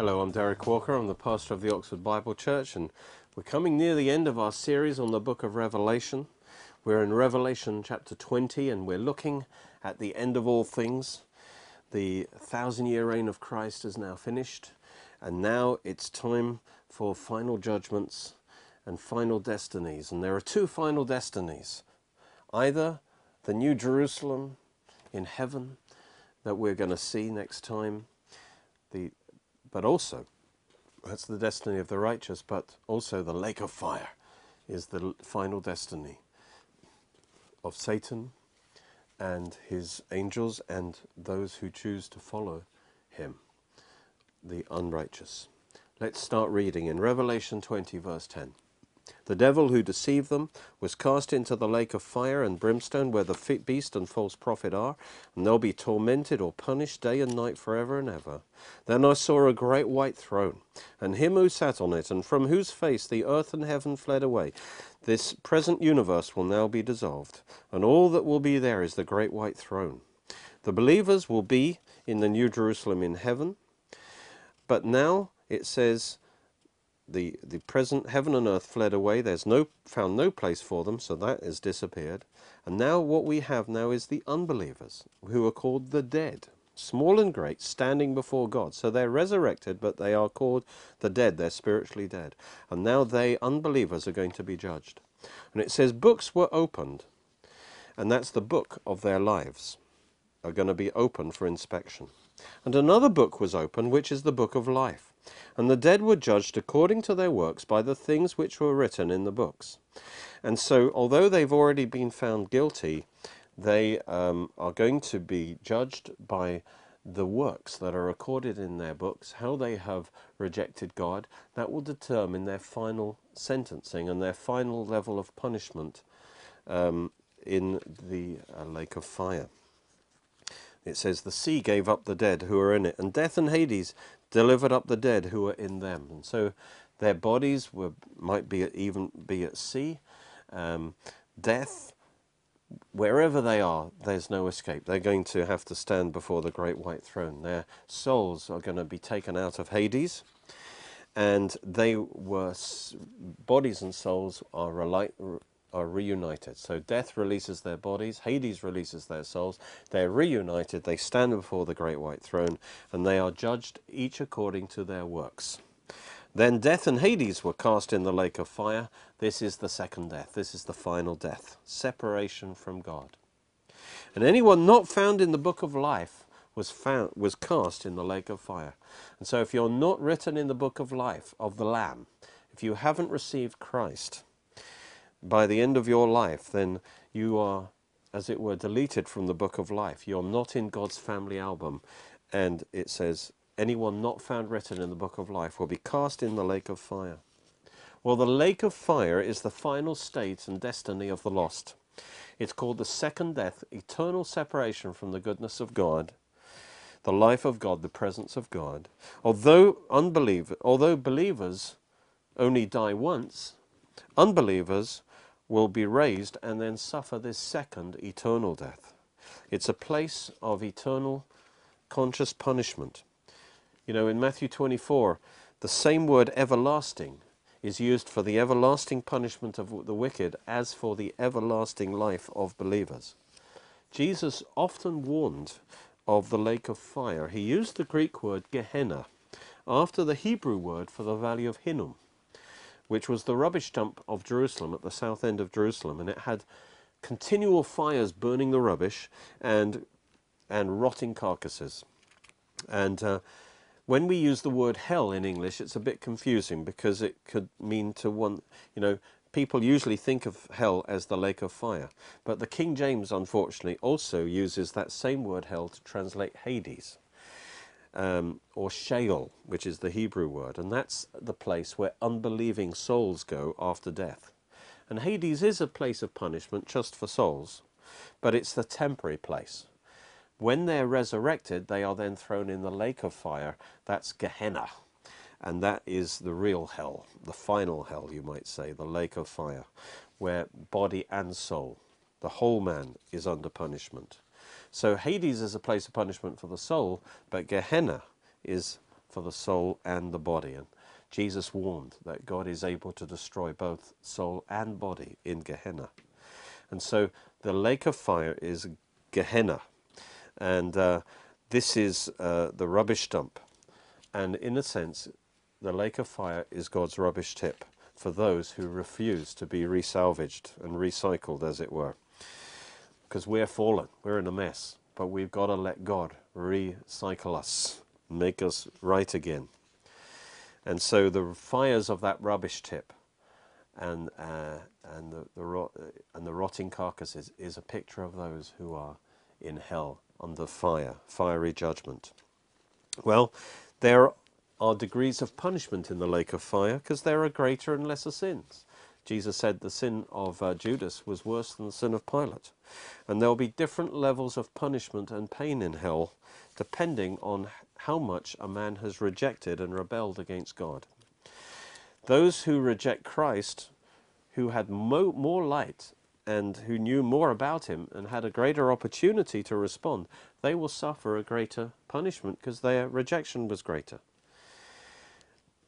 Hello, I'm Derek Walker. I'm the pastor of the Oxford Bible Church, and we're coming near the end of our series on the book of Revelation. We're in Revelation chapter 20, and we're looking at the end of all things. The thousand year reign of Christ is now finished, and now it's time for final judgments and final destinies. And there are two final destinies either the New Jerusalem in heaven that we're going to see next time, the but also, that's the destiny of the righteous, but also the lake of fire is the final destiny of Satan and his angels and those who choose to follow him, the unrighteous. Let's start reading in Revelation 20, verse 10. The devil who deceived them was cast into the lake of fire and brimstone where the beast and false prophet are, and they'll be tormented or punished day and night forever and ever. Then I saw a great white throne, and him who sat on it, and from whose face the earth and heaven fled away. This present universe will now be dissolved, and all that will be there is the great white throne. The believers will be in the New Jerusalem in heaven, but now it says the, the present heaven and earth fled away. There's no found no place for them, so that has disappeared. And now what we have now is the unbelievers, who are called the dead, small and great, standing before God. So they're resurrected, but they are called the dead. They're spiritually dead. And now they, unbelievers, are going to be judged. And it says books were opened, and that's the book of their lives, are going to be opened for inspection. And another book was opened, which is the book of life. And the dead were judged according to their works by the things which were written in the books. And so, although they've already been found guilty, they um, are going to be judged by the works that are recorded in their books, how they have rejected God, that will determine their final sentencing and their final level of punishment um, in the uh, lake of fire. It says, The sea gave up the dead who were in it, and death and Hades delivered up the dead who were in them. And so their bodies were might be at, even be at sea. Um, death, wherever they are, there's no escape. They're going to have to stand before the great white throne. Their souls are going to be taken out of Hades, and they were bodies and souls are are reunited. So death releases their bodies, Hades releases their souls. They're reunited, they stand before the great white throne, and they are judged each according to their works. Then death and Hades were cast in the lake of fire. This is the second death. This is the final death. Separation from God. And anyone not found in the book of life was found was cast in the lake of fire. And so if you're not written in the book of life of the Lamb, if you haven't received Christ, by the end of your life, then you are, as it were, deleted from the book of life. You're not in God's family album. And it says, anyone not found written in the book of life will be cast in the lake of fire. Well, the lake of fire is the final state and destiny of the lost. It's called the second death, eternal separation from the goodness of God, the life of God, the presence of God. Although unbeliever, although believers only die once, unbelievers will be raised and then suffer this second eternal death. It's a place of eternal conscious punishment. You know, in Matthew 24, the same word everlasting is used for the everlasting punishment of the wicked as for the everlasting life of believers. Jesus often warned of the lake of fire. He used the Greek word Gehenna after the Hebrew word for the valley of Hinnom which was the rubbish dump of Jerusalem at the south end of Jerusalem, and it had continual fires burning the rubbish and and rotting carcasses. And uh, when we use the word hell in English, it's a bit confusing because it could mean to one, you know, people usually think of hell as the lake of fire. But the King James, unfortunately, also uses that same word hell to translate Hades um, or Sheol, which is the Hebrew word, and that's the place where unbelieving souls go after death. And Hades is a place of punishment just for souls, but it's the temporary place. When they're resurrected, they are then thrown in the lake of fire. That's Gehenna. And that is the real hell, the final hell, you might say, the lake of fire, where body and soul, the whole man, is under punishment. So Hades is a place of punishment for the soul, but Gehenna is for the soul and the body. And Jesus warned that God is able to destroy both soul and body in Gehenna. And so the lake of fire is Gehenna. And uh, this is uh, the rubbish dump. And in a sense, the lake of fire is God's rubbish tip for those who refuse to be resalvaged and recycled, as it were. Because we're fallen, we're in a mess, but we've got to let God recycle us, make us right again. And so the fires of that rubbish tip and, uh, and, the, the rot, and the rotting carcasses is a picture of those who are in hell under fire, fiery judgment. Well, there are degrees of punishment in the lake of fire because there are greater and lesser sins. Jesus said the sin of uh, Judas was worse than the sin of Pilate. And there will be different levels of punishment and pain in hell depending on how much a man has rejected and rebelled against God. Those who reject Christ, who had mo more light and who knew more about him and had a greater opportunity to respond, they will suffer a greater punishment because their rejection was greater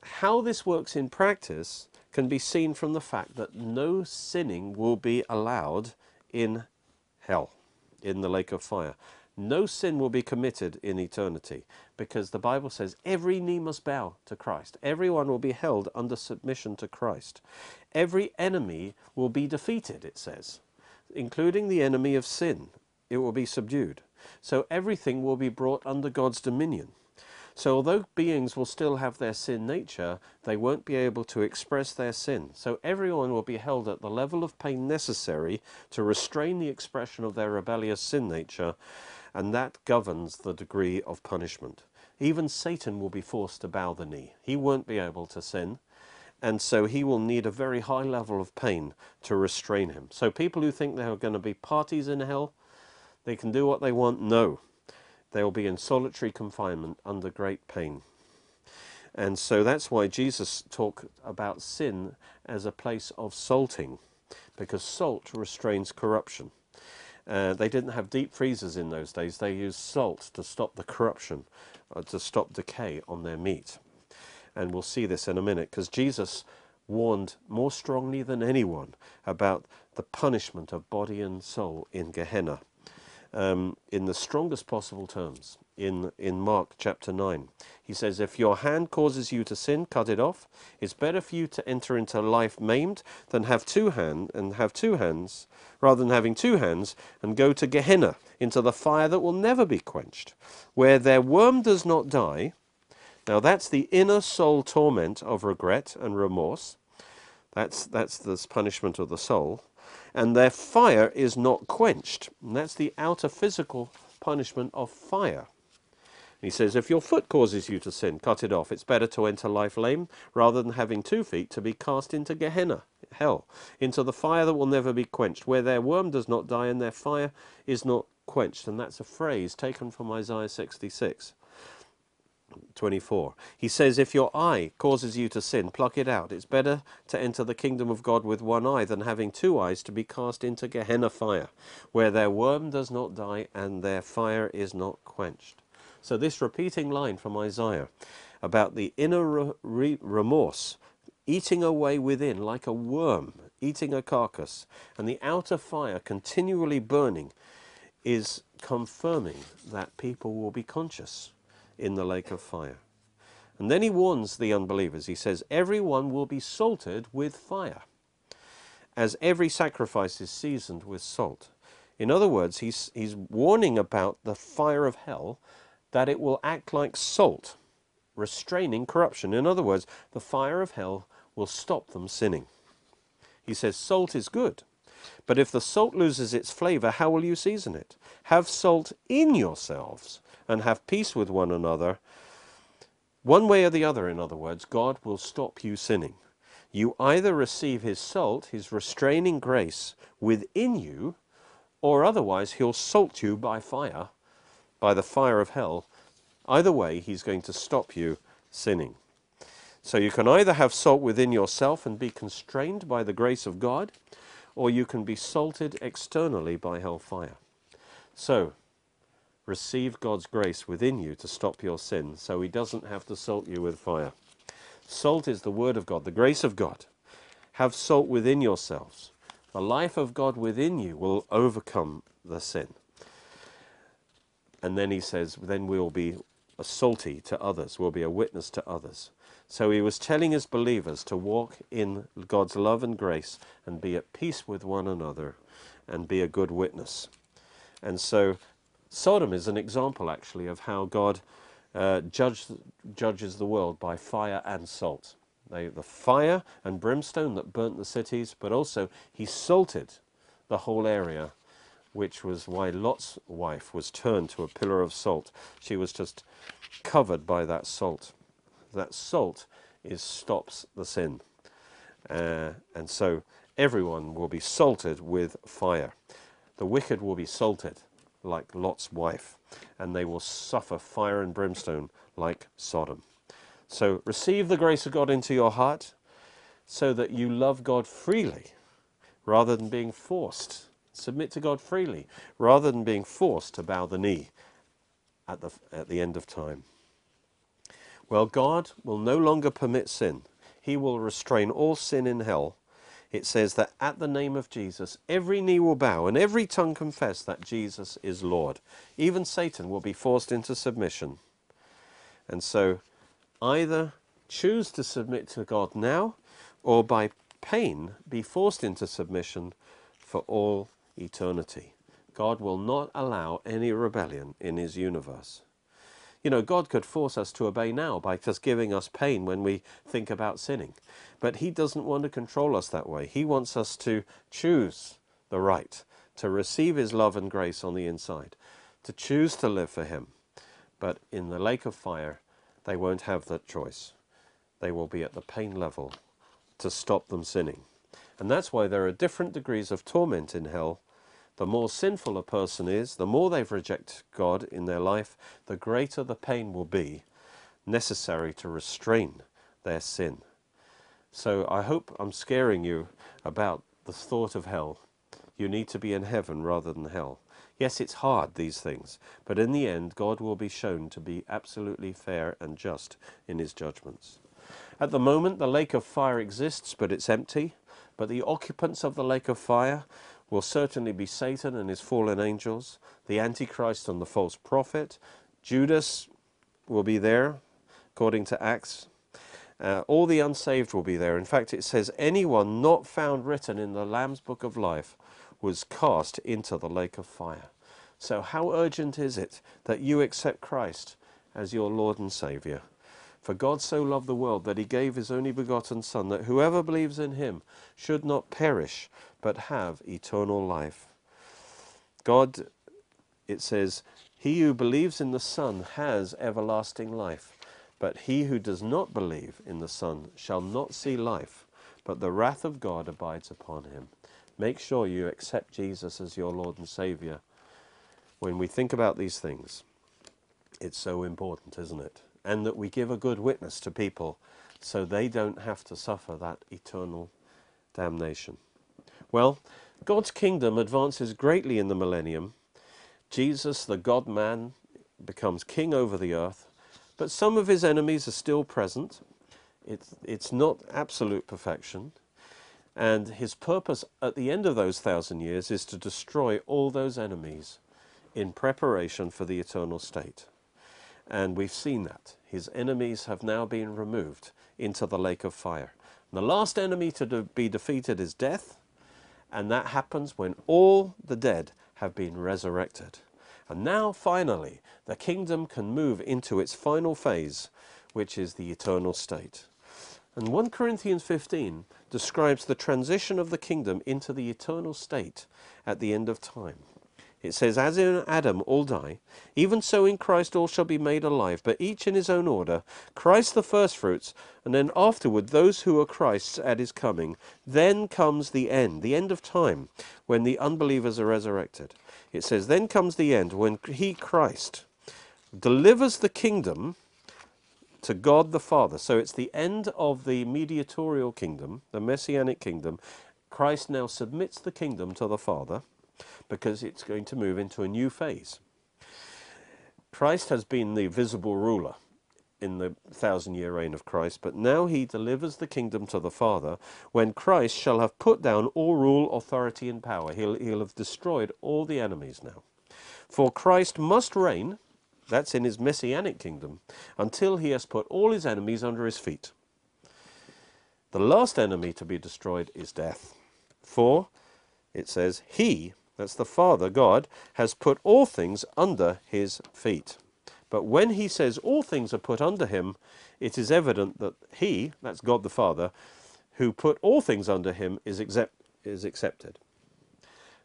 how this works in practice can be seen from the fact that no sinning will be allowed in hell, in the lake of fire. No sin will be committed in eternity because the Bible says every knee must bow to Christ. Everyone will be held under submission to Christ. Every enemy will be defeated, it says, including the enemy of sin. It will be subdued. So everything will be brought under God's dominion. So although beings will still have their sin nature, they won't be able to express their sin. So everyone will be held at the level of pain necessary to restrain the expression of their rebellious sin nature, and that governs the degree of punishment. Even Satan will be forced to bow the knee. He won't be able to sin, and so he will need a very high level of pain to restrain him. So people who think there are going to be parties in hell, they can do what they want, no they will be in solitary confinement under great pain. And so that's why Jesus talked about sin as a place of salting, because salt restrains corruption. Uh, they didn't have deep freezers in those days. They used salt to stop the corruption, uh, to stop decay on their meat. And we'll see this in a minute, because Jesus warned more strongly than anyone about the punishment of body and soul in Gehenna um, in the strongest possible terms in, in Mark chapter 9. He says, If your hand causes you to sin, cut it off. It's better for you to enter into life maimed than have two hands and have two hands, rather than having two hands and go to Gehenna, into the fire that will never be quenched, where their worm does not die. Now that's the inner soul torment of regret and remorse. That's, that's this punishment of the soul and their fire is not quenched. And that's the outer physical punishment of fire. He says, if your foot causes you to sin, cut it off. It's better to enter life lame rather than having two feet to be cast into Gehenna, hell, into the fire that will never be quenched, where their worm does not die and their fire is not quenched. And that's a phrase taken from Isaiah 66. 24. He says, If your eye causes you to sin, pluck it out. It's better to enter the kingdom of God with one eye than having two eyes to be cast into Gehenna fire, where their worm does not die and their fire is not quenched. So, this repeating line from Isaiah about the inner re remorse eating away within like a worm eating a carcass, and the outer fire continually burning, is confirming that people will be conscious in the lake of fire. And then he warns the unbelievers. He says, Everyone will be salted with fire, as every sacrifice is seasoned with salt. In other words, he's, he's warning about the fire of hell, that it will act like salt, restraining corruption. In other words, the fire of hell will stop them sinning. He says, Salt is good. But if the salt loses its flavor, how will you season it? Have salt in yourselves and have peace with one another. One way or the other, in other words, God will stop you sinning. You either receive his salt, his restraining grace within you, or otherwise he'll salt you by fire, by the fire of hell. Either way, he's going to stop you sinning. So you can either have salt within yourself and be constrained by the grace of God, or you can be salted externally by hellfire. So, receive God's grace within you to stop your sin so he doesn't have to salt you with fire. Salt is the word of God, the grace of God. Have salt within yourselves. The life of God within you will overcome the sin. And then he says, then we'll be a salty to others, we'll be a witness to others. So he was telling his believers to walk in God's love and grace and be at peace with one another and be a good witness. And so Sodom is an example, actually, of how God uh, judge, judges the world by fire and salt. They, the fire and brimstone that burnt the cities, but also he salted the whole area, which was why Lot's wife was turned to a pillar of salt. She was just covered by that salt. That salt is stops the sin. Uh, and so everyone will be salted with fire. The wicked will be salted like Lot's wife, and they will suffer fire and brimstone like Sodom. So receive the grace of God into your heart so that you love God freely rather than being forced. Submit to God freely rather than being forced to bow the knee at the, at the end of time. Well, God will no longer permit sin. He will restrain all sin in hell. It says that at the name of Jesus, every knee will bow and every tongue confess that Jesus is Lord. Even Satan will be forced into submission. And so either choose to submit to God now or by pain be forced into submission for all eternity. God will not allow any rebellion in his universe. You know, God could force us to obey now by just giving us pain when we think about sinning. But he doesn't want to control us that way. He wants us to choose the right, to receive his love and grace on the inside, to choose to live for him. But in the lake of fire, they won't have that choice. They will be at the pain level to stop them sinning. And that's why there are different degrees of torment in hell. The more sinful a person is, the more they've rejected God in their life, the greater the pain will be necessary to restrain their sin. So I hope I'm scaring you about the thought of hell. You need to be in heaven rather than hell. Yes, it's hard, these things, but in the end, God will be shown to be absolutely fair and just in his judgments. At the moment, the lake of fire exists, but it's empty. But the occupants of the lake of fire will certainly be Satan and his fallen angels, the Antichrist and the false prophet. Judas will be there, according to Acts. Uh, all the unsaved will be there. In fact, it says, anyone not found written in the Lamb's book of life was cast into the lake of fire. So, how urgent is it that you accept Christ as your Lord and Saviour? For God so loved the world that he gave his only begotten Son, that whoever believes in him should not perish, but have eternal life. God, it says, he who believes in the Son has everlasting life, but he who does not believe in the Son shall not see life, but the wrath of God abides upon him. Make sure you accept Jesus as your Lord and Savior. When we think about these things, it's so important, isn't it? And that we give a good witness to people so they don't have to suffer that eternal damnation. Well, God's kingdom advances greatly in the millennium. Jesus, the God man, becomes king over the earth, but some of his enemies are still present. It's, it's not absolute perfection. And his purpose at the end of those thousand years is to destroy all those enemies in preparation for the eternal state. And we've seen that. His enemies have now been removed into the lake of fire. And the last enemy to de be defeated is death, and that happens when all the dead have been resurrected. And now, finally, the kingdom can move into its final phase, which is the eternal state. And 1 Corinthians 15 describes the transition of the kingdom into the eternal state at the end of time. It says, As in Adam all die, even so in Christ all shall be made alive, but each in his own order. Christ the firstfruits, and then afterward those who are Christ's at his coming. Then comes the end, the end of time, when the unbelievers are resurrected. It says, Then comes the end, when he, Christ, delivers the kingdom to God the Father. So it's the end of the mediatorial kingdom, the messianic kingdom. Christ now submits the kingdom to the Father because it's going to move into a new phase. Christ has been the visible ruler in the thousand year reign of Christ, but now he delivers the kingdom to the Father when Christ shall have put down all rule, authority, and power. He'll, he'll have destroyed all the enemies now. For Christ must reign, that's in his messianic kingdom, until he has put all his enemies under his feet. The last enemy to be destroyed is death. For, it says, He, that's the Father, God, has put all things under his feet. But when he says all things are put under him, it is evident that he, that's God the Father, who put all things under him, is, accept, is accepted.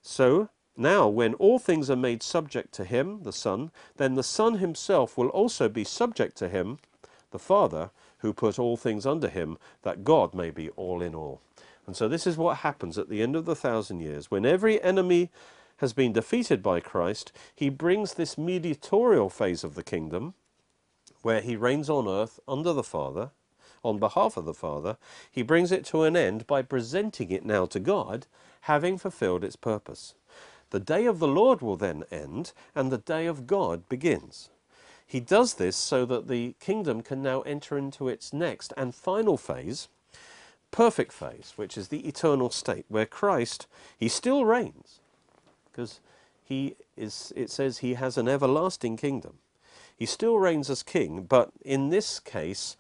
So, now when all things are made subject to him, the Son, then the Son himself will also be subject to him, the Father, who put all things under him, that God may be all in all. And so this is what happens at the end of the thousand years. When every enemy has been defeated by Christ, he brings this mediatorial phase of the kingdom, where he reigns on earth under the Father, on behalf of the Father. He brings it to an end by presenting it now to God, having fulfilled its purpose. The day of the Lord will then end, and the day of God begins. He does this so that the kingdom can now enter into its next and final phase, perfect phase, which is the eternal state, where Christ, he still reigns, because he is, it says he has an everlasting kingdom. He still reigns as king, but in this case,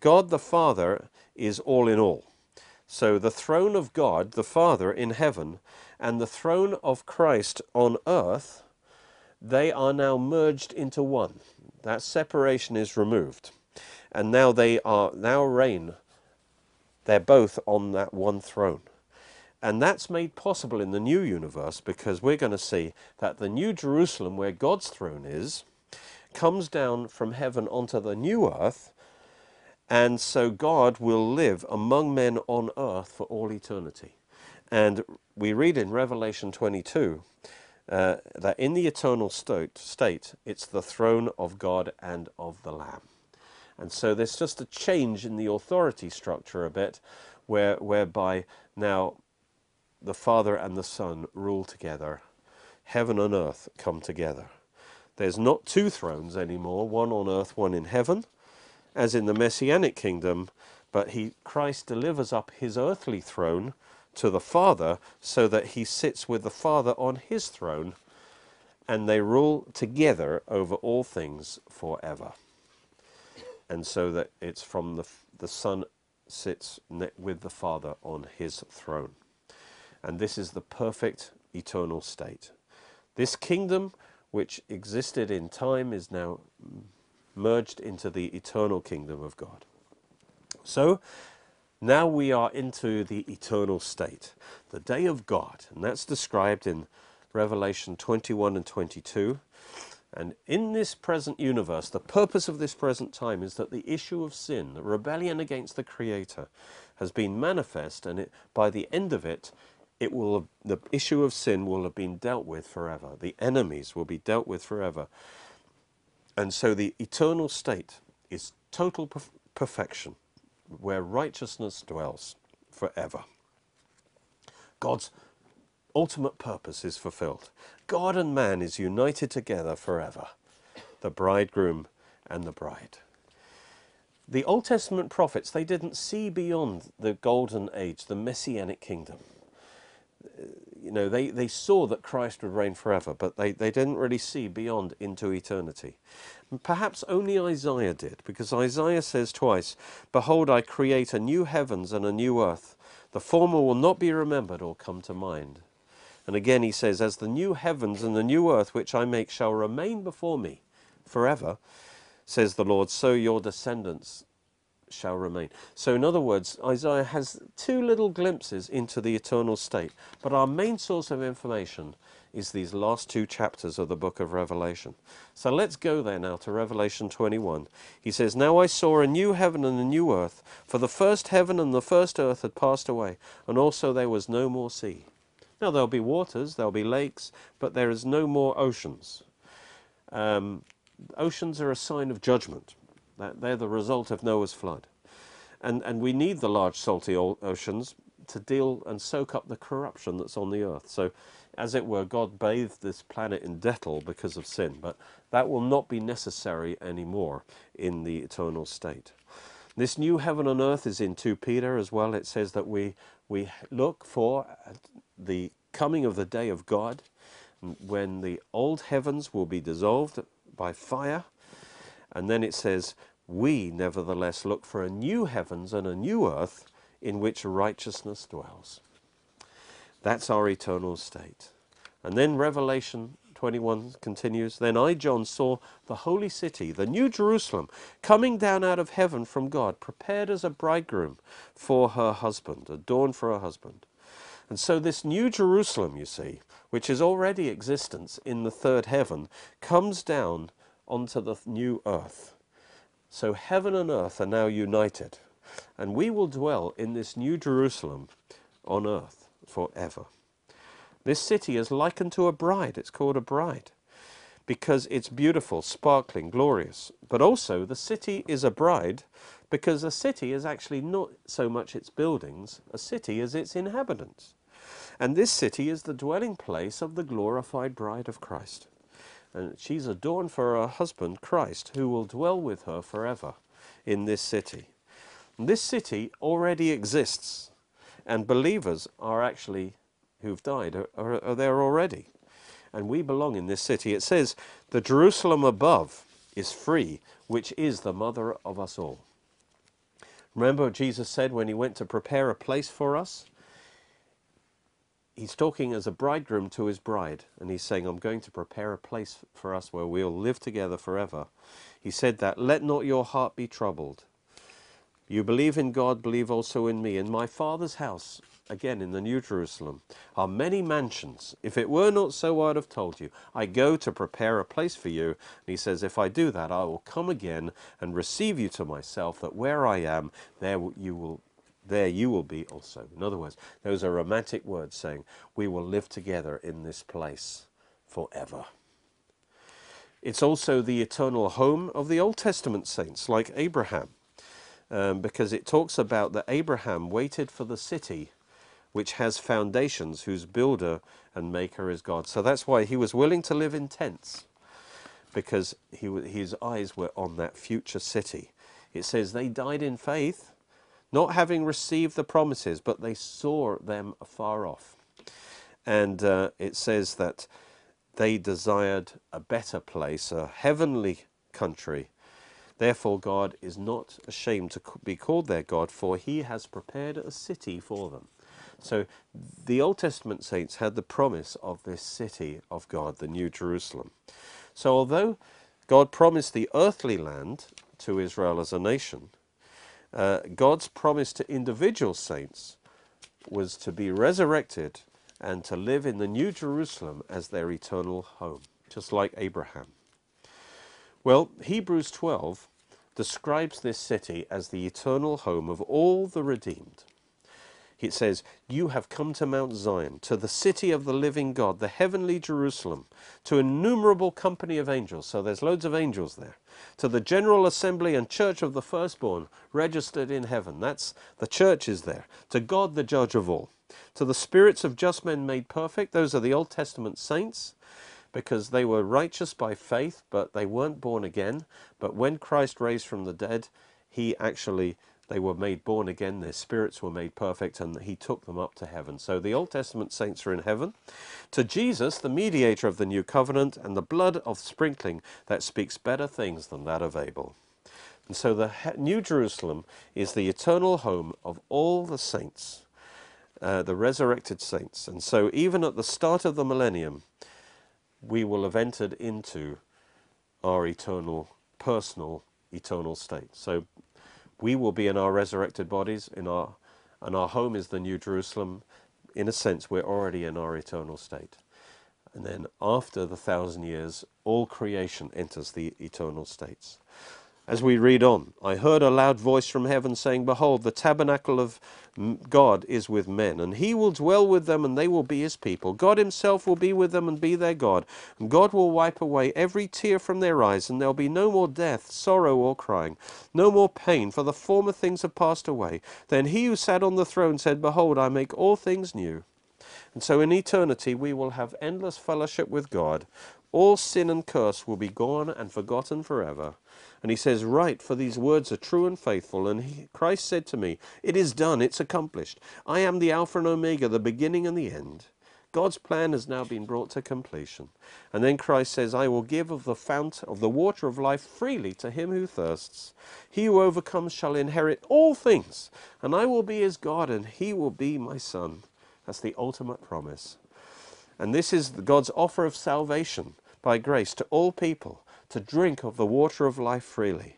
God the Father is all in all. So the throne of God, the Father in heaven, and the throne of Christ on earth, they are now merged into one. That separation is removed. And now they are now reign. They're both on that one throne. And that's made possible in the new universe because we're going to see that the new Jerusalem, where God's throne is, comes down from heaven onto the new earth. And so God will live among men on earth for all eternity. And we read in Revelation 22 uh, that in the eternal state, state, it's the throne of God and of the Lamb. And so there's just a change in the authority structure a bit, where, whereby now the Father and the Son rule together. Heaven and earth come together. There's not two thrones anymore, one on earth, one in heaven, as in the Messianic kingdom, but he, Christ delivers up his earthly throne to the Father so that he sits with the Father on his throne and they rule together over all things forever. And so that it's from the, the Son sits with the Father on his throne and this is the perfect eternal state. This kingdom, which existed in time, is now merged into the eternal kingdom of God. So, now we are into the eternal state, the day of God, and that's described in Revelation 21 and 22. And in this present universe, the purpose of this present time is that the issue of sin, the rebellion against the Creator, has been manifest, and it, by the end of it, it will the issue of sin will have been dealt with forever. The enemies will be dealt with forever. And so the eternal state is total perf perfection, where righteousness dwells forever. God's ultimate purpose is fulfilled. God and man is united together forever, the bridegroom and the bride. The Old Testament prophets, they didn't see beyond the golden age, the messianic kingdom you know, they, they saw that Christ would reign forever, but they, they didn't really see beyond into eternity. And perhaps only Isaiah did, because Isaiah says twice, Behold, I create a new heavens and a new earth. The former will not be remembered or come to mind. And again he says, As the new heavens and the new earth which I make shall remain before me forever, says the Lord, so your descendants shall remain. So, in other words, Isaiah has two little glimpses into the eternal state, but our main source of information is these last two chapters of the book of Revelation. So let's go there now to Revelation 21. He says, Now I saw a new heaven and a new earth, for the first heaven and the first earth had passed away, and also there was no more sea. Now there'll be waters, there'll be lakes, but there is no more oceans. Um, oceans are a sign of judgment. They're the result of Noah's flood. And, and we need the large salty oceans to deal and soak up the corruption that's on the earth. So as it were, God bathed this planet in Dettol because of sin, but that will not be necessary anymore in the eternal state. This new heaven and earth is in 2 Peter as well. It says that we, we look for the coming of the day of God when the old heavens will be dissolved by fire. And then it says, We nevertheless look for a new heavens and a new earth in which righteousness dwells. That's our eternal state. And then Revelation 21 continues Then I, John, saw the holy city, the new Jerusalem, coming down out of heaven from God, prepared as a bridegroom for her husband, adorned for her husband. And so, this new Jerusalem, you see, which is already existence in the third heaven, comes down onto the new earth. So, heaven and earth are now united, and we will dwell in this new Jerusalem on earth forever. This city is likened to a bride. It's called a bride because it's beautiful, sparkling, glorious. But also, the city is a bride because a city is actually not so much its buildings, a city is its inhabitants. And this city is the dwelling place of the glorified bride of Christ. And she's adorned for her husband, Christ, who will dwell with her forever in this city. And this city already exists, and believers are actually who've died are, are, are there already. And we belong in this city. It says, The Jerusalem above is free, which is the mother of us all. Remember Jesus said when he went to prepare a place for us? He's talking as a bridegroom to his bride, and he's saying, I'm going to prepare a place for us where we'll live together forever. He said that, Let not your heart be troubled. You believe in God, believe also in me. In my Father's house again in the New Jerusalem, are many mansions. If it were not so, I'd have told you. I go to prepare a place for you. And he says, If I do that, I will come again and receive you to myself, that where I am, there you will. There you will be also. In other words, those are romantic words saying, We will live together in this place forever. It's also the eternal home of the Old Testament saints, like Abraham, um, because it talks about that Abraham waited for the city which has foundations, whose builder and maker is God. So that's why he was willing to live in tents, because he, his eyes were on that future city. It says they died in faith, not having received the promises, but they saw them afar off. And uh, it says that they desired a better place, a heavenly country. Therefore, God is not ashamed to be called their God, for he has prepared a city for them. So the Old Testament saints had the promise of this city of God, the New Jerusalem. So although God promised the earthly land to Israel as a nation, uh, God's promise to individual saints was to be resurrected and to live in the New Jerusalem as their eternal home, just like Abraham. Well, Hebrews 12 describes this city as the eternal home of all the redeemed it says, You have come to Mount Zion, to the city of the living God, the heavenly Jerusalem, to innumerable company of angels. So there's loads of angels there. To the general assembly and church of the firstborn, registered in heaven. That's the church is there. To God, the judge of all. To the spirits of just men made perfect. Those are the Old Testament saints because they were righteous by faith, but they weren't born again. But when Christ raised from the dead, he actually they were made born again, their spirits were made perfect, and he took them up to heaven. So the Old Testament saints are in heaven. To Jesus, the mediator of the new covenant, and the blood of sprinkling that speaks better things than that of Abel. And so the New Jerusalem is the eternal home of all the saints, uh, the resurrected saints. And so even at the start of the millennium, we will have entered into our eternal, personal, eternal state. So we will be in our resurrected bodies, in our, and our home is the New Jerusalem. In a sense, we're already in our eternal state. And then after the thousand years, all creation enters the eternal states. As we read on, I heard a loud voice from heaven saying, Behold, the tabernacle of God is with men, and he will dwell with them, and they will be his people. God himself will be with them and be their God. And God will wipe away every tear from their eyes, and there'll be no more death, sorrow, or crying, no more pain, for the former things have passed away. Then he who sat on the throne said, Behold, I make all things new. And so in eternity, we will have endless fellowship with God. All sin and curse will be gone and forgotten forever. And he says, Right, for these words are true and faithful. And he, Christ said to me, It is done, it's accomplished. I am the Alpha and Omega, the beginning and the end. God's plan has now been brought to completion. And then Christ says, I will give of the fount of the water of life freely to him who thirsts. He who overcomes shall inherit all things, and I will be his God, and he will be my son. That's the ultimate promise. And this is God's offer of salvation by grace to all people to drink of the water of life freely.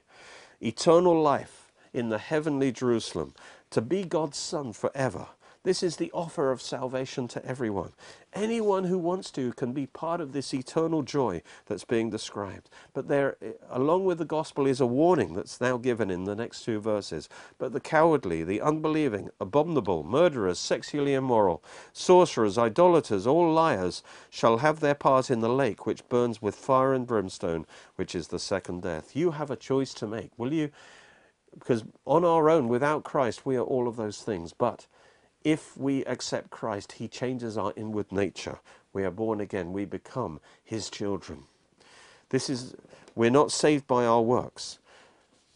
Eternal life in the heavenly Jerusalem, to be God's Son forever this is the offer of salvation to everyone. Anyone who wants to can be part of this eternal joy that's being described. But there, eh, along with the gospel, is a warning that's now given in the next two verses. But the cowardly, the unbelieving, abominable, murderers, sexually immoral, sorcerers, idolaters, all liars, shall have their part in the lake which burns with fire and brimstone, which is the second death. You have a choice to make. Will you? Because on our own, without Christ, we are all of those things. But if we accept Christ, He changes our inward nature. We are born again. We become His children. This is, we're not saved by our works,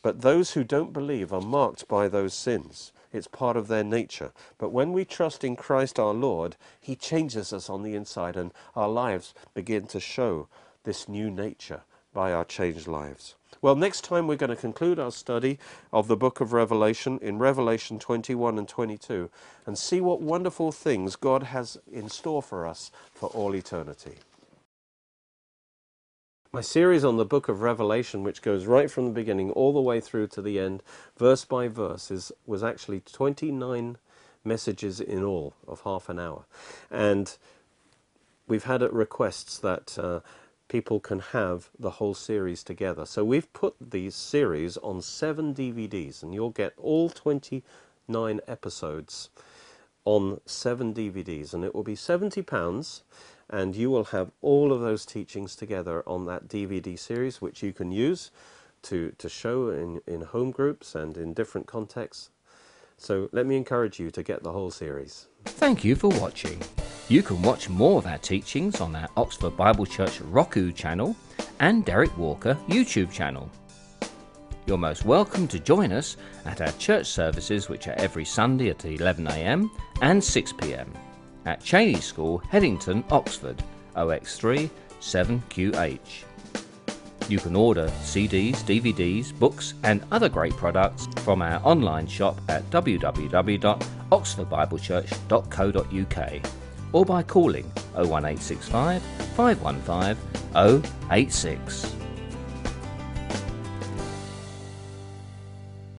but those who don't believe are marked by those sins. It's part of their nature. But when we trust in Christ our Lord, He changes us on the inside, and our lives begin to show this new nature by our changed lives. Well, next time we're going to conclude our study of the book of Revelation in Revelation 21 and 22 and see what wonderful things God has in store for us for all eternity. My series on the book of Revelation, which goes right from the beginning all the way through to the end, verse by verse, is, was actually 29 messages in all of half an hour. And we've had requests that uh, people can have the whole series together. So we've put these series on seven DVDs, and you'll get all 29 episodes on seven DVDs, and it will be £70, and you will have all of those teachings together on that DVD series, which you can use to, to show in, in home groups and in different contexts. So let me encourage you to get the whole series. Thank you for watching. You can watch more of our teachings on our Oxford Bible Church Roku channel and Derek Walker YouTube channel. You're most welcome to join us at our church services, which are every Sunday at 11am and 6pm at Cheney School, Headington, Oxford, OX3 7QH. You can order CDs, DVDs, books, and other great products from our online shop at www.oxfordbiblechurch.co.uk or by calling 01865 515 086.